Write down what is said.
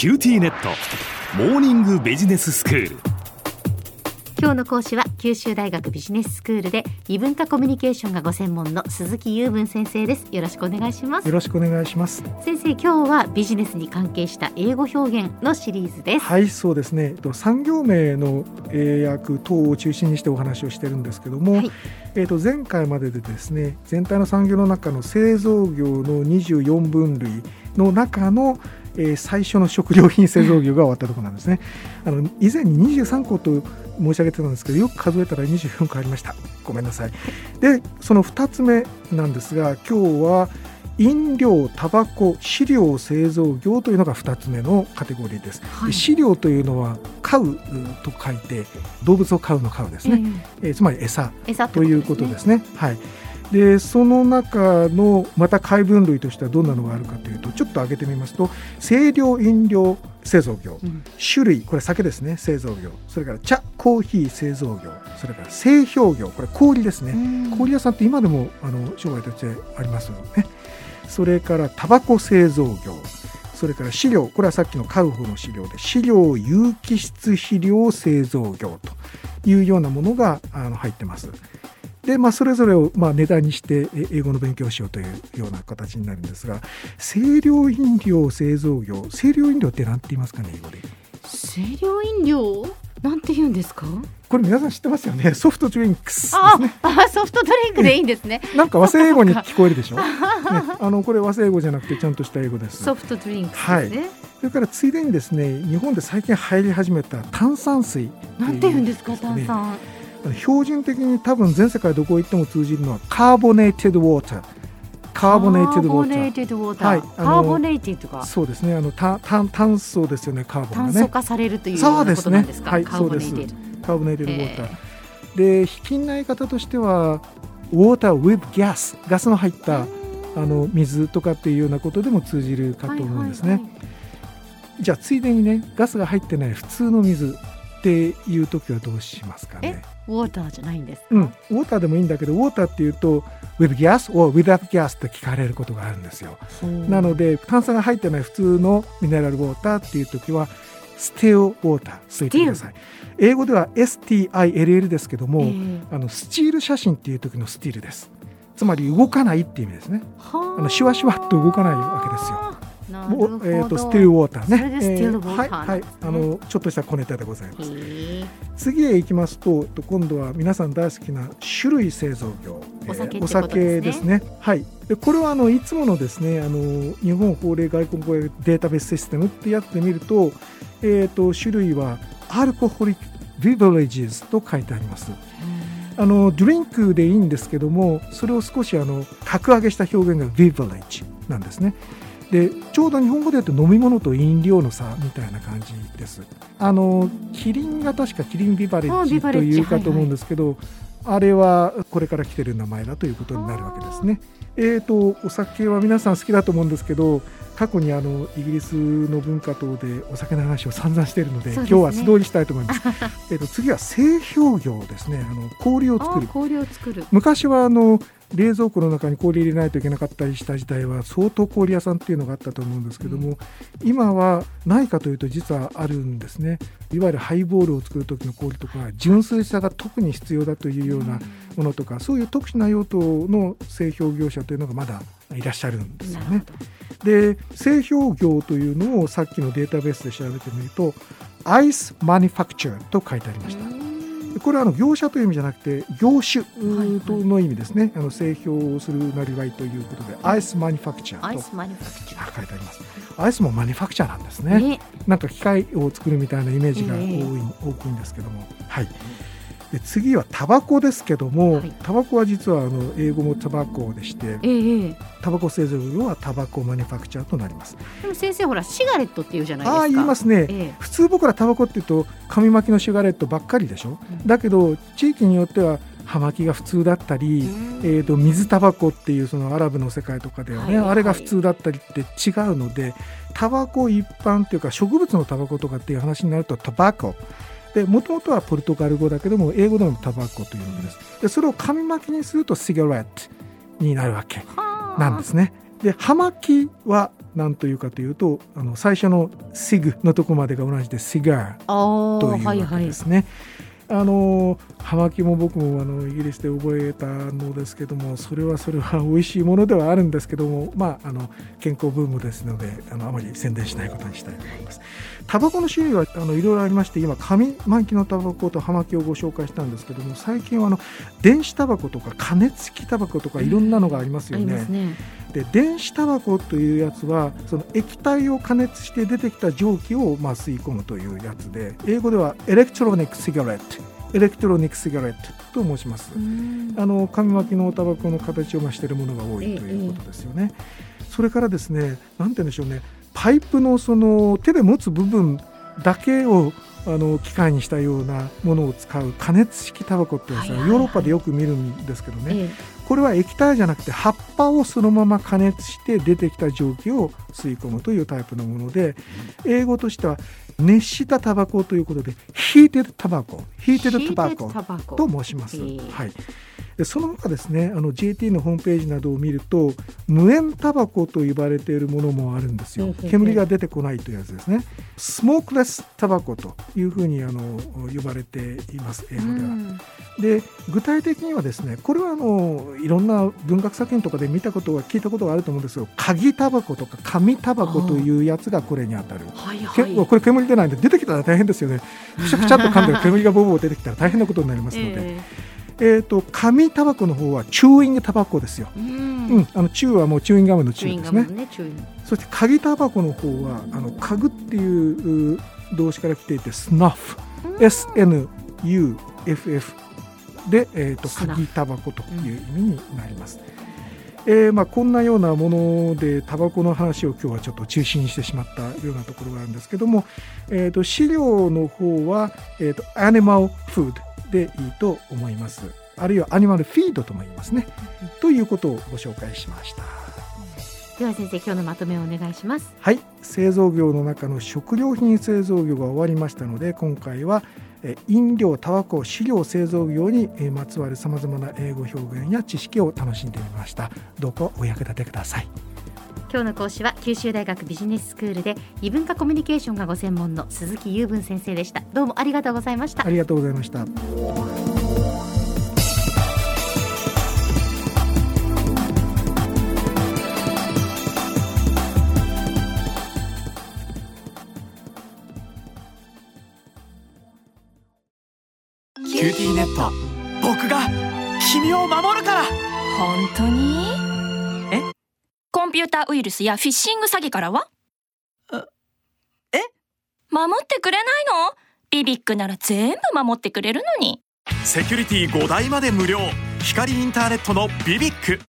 QTnet。モーニングビジネススクール。今日の講師は九州大学ビジネススクールで異文化コミュニケーションがご専門の鈴木右文先生です。よろしくお願いします。よろしくお願いします。先生今日はビジネスに関係した英語表現のシリーズです。はいそうですね。産業名の英訳等を中心にしてお話をしてるんですけども、はい、えー、と前回まででですね全体の産業の中の製造業の24分類の中のえー、最初の食料品製造業が終わったところなんですね。あの以前に23個と申し上げてたんですけどよく数えたら24個ありましたごめんなさい。でその2つ目なんですが今日は飲料、タバコ、飼料製造業というのが2つ目のカテゴリーです。はい、飼料というのは飼うと書いて動物を飼うの飼うですね、えー、えー、つまり餌ということですね。はいでその中のまた解分類としてはどんなのがあるかというとちょっと挙げてみますと清涼飲料製造業、うん、種類これ酒ですね製造業それから茶コーヒー製造業それから製氷業これ氷ですね。氷屋さんって今でもあの商売としてありますよね。それからタバコ製造業それから飼料これはさっきの飼う方の飼料で飼料有機質肥料製造業というようなものがあの入ってます。で、まあ、それぞれをまあネタにして英語の勉強をしようというような形になるんですが清涼飲料製造業清涼飲料って何て言いますかね英語で。清涼飲料？なんて言うんですか？これ皆さん知ってますよね？ソフトドリンクス、ね、あソフトドリンクでいいんですね。なんか和製英語に聞こえるでしょ、ね、あのこれ和製英語じゃなくてちゃんとした英語です。ソフトドリンク、ね、はい。それからついでにですね日本で最近入り始めた炭酸水なんて言うんですか炭酸？標準的に多分全世界どこ行っても通じるのはカーボネイテッドウォーターカーボネイテッドウォーター。はい、カーボネイテッドが。そうですね。あの炭炭炭素ですよね。カーボンがね。炭素化されるというそうですね。はい、そうです。カーボネイテッドウォーター。で、品な言い方としては、ウォーター with gas ガスの入ったあの水とかっていうようなことでも通じるかと思うんですね。じゃあついでにね、ガスが入ってない普通の水っていう時はどうしますかね。ウォーターじゃないんですうん、ウォーターでもいいんだけどウォーターっていうと with gas or without gas って聞かれることがあるんですよ。なので炭酸が入ってない普通のミネラルウォーターっていう時は still water と言ってください。英語では STILL ですけども、えー、あのスチール写真っていう時のスティールです。つまり動かないっていう意味ですね。あのシュワシュワっと動かないわけですよえーと、スティルウォーターね。えー、はい、はい、あのちょっとした小ネタでございます。次へ行きますと、今度は皆さん大好きな種類製造業、お酒、ですね。はい。でこれはあのいつものですね、あの日本法令外国語データベースシステムってやってみると、えっ、ー、と種類はアルコホリックビブレージズと書いてあります。あのドリンクでいいんですけどもそれを少しあの格上げした表現がビブレージなんですね。でちょうど日本語で言うと飲み物と飲料の差みたいな感じですあのキリンが確かキリンビバレッジというかと思うんですけどあれはこれから来てる名前だということになるわけですねえーとお酒は皆さん好きだと思うんですけど過去にあのイギリスの文化等でお酒の話を散々しているので、ね、今日は素通りしたいと思います。えっと次は製氷業ですね。あの氷を作る。氷を作る。昔はあの冷蔵庫の中に氷入れないといけなかったりした時代は相当氷屋さんっていうのがあったと思うんですけども、今はないかというと実はあるんですねいわゆるハイボールを作る時の氷とか純粋さが特に必要だというようなものとか、そういう特殊な用途の製氷業者というのがまだいらっしゃるんですよね。で製氷業というのをさっきのデータベースで調べてみるとアイスマニファクチャーと書いてありました。これはあの業者という意味じゃなくて業種の意味ですね、はいはい、あの製氷をするなりわいということで、アイスマニファクチャーと書いてあります。アイスもマニファクチャーなんですね、なんか機械を作るみたいなイメージが多い,、多くいんですけども。はい。で次はタバコですけども、はい、タバコは実はあの英語もタバコでして、えー、タバコ製造業はタバコマニファクチャーとなります。でも先生ほらシガレットっていうじゃないですか。あ言いますね、えー、普通僕らタバコっていうと紙巻きのシガレットばっかりでしょ、うん、だけど地域によっては葉巻が普通だったり、えーと、水タバコっていうそのアラブの世界とかではね、はいはい、あれが普通だったりって違うのでタバコ一般っていうか植物のタバコとかっていう話になるとタバコでもともとはポルトガル語だけども英語でもタバコというわけです。でそれを紙巻きにするとシガレットになるわけなんですね。で葉巻は何というかというとあの最初の「シグ」のとこまでが同じで「シガー」というわけですね。はいはいあの葉巻も僕もあのイギリスで覚えたのですけどもそれはそれは 美味しいものではあるんですけどもまああの健康ブームですのであのあまり宣伝しないことにしたいと思います。タバコの種類はあのいろいろありまして今紙巻きのタバコと葉巻をご紹介したんですけども最近はあの電子タバコとか加熱式タバコとかいろんなのがありますよね。うんねで電子タバコというやつはその液体を加熱して出てきた蒸気をまあ吸い込むというやつで英語では electronic cigarette electronic cigarette と申します。あの紙巻きのタバコの形をしているものが多いということですよね。ええ、それからですね、なんて言うんでしょうね、パイプのその手で持つ部分だけをあの機械にしたようなものを使う加熱式タバコっていうのはヨーロッパでよく見るんですけどね、これは液体じゃなくて葉っぱをそのまま加熱して出てきた蒸気を吸い込むというタイプのもので英語としては熱したタバコということでヒーテルタバコヒーテルタバコと申します。はいでその他ですねあの JT のホームページなどを見ると無煙タバコと呼ばれているものもあるんですよ。煙が出てこないというやつですね。スモークレスタバコというふうにあの呼ばれています英語では。で具体的にはですねこれはあのいろんな文学作品とかで見たことは聞いたことがあると思うんですけど鍵タバコとか紙タバコというやつがこれに当たる、はいはい、これ煙出ないんで出てきたら大変ですよね。くしゃくしゃっと噛んで煙がボーボー出てきたら大変なことになりますので。えーえーと、紙タバコの方はチューイングタバコですよ。うん、うん、あのチューはもうチューインガムのチューですね。ねそして鍵タバコの方はあの嗅ぐっていう動詞から来ていてスナフ、S N U F F でえっ、ー、と鍵タバコという意味になります。うん、えー、まあ、こんなようなものでタバコの話を今日はちょっと中心にしてしまったようなところがあるんですけども、えーと、資料の方は、えーと、アニマルフードでいいと思います。あるいはアニマルフィードとも言いますね。ということをご紹介しました。では先生今日のまとめをお願いしますはい製造業の中の食料品製造業が終わりましたので今回は飲料タバコ飼料製造業にまつわるさまざまな英語表現や知識を楽しんでみましたどうかお役立てください今日の講師は九州大学ビジネススクールで異文化コミュニケーションがご専門の鈴木雄文先生でした。どうもありがとうございました。ありがとうございました。キQTnet 僕が君を守るから。本当に？コンピューターウイルスやフィッシング詐欺からは？え？守ってくれないの？ BBIQ なら全部守ってくれるのに。セキュリティ5台まで無料。光インターネットの BBIQ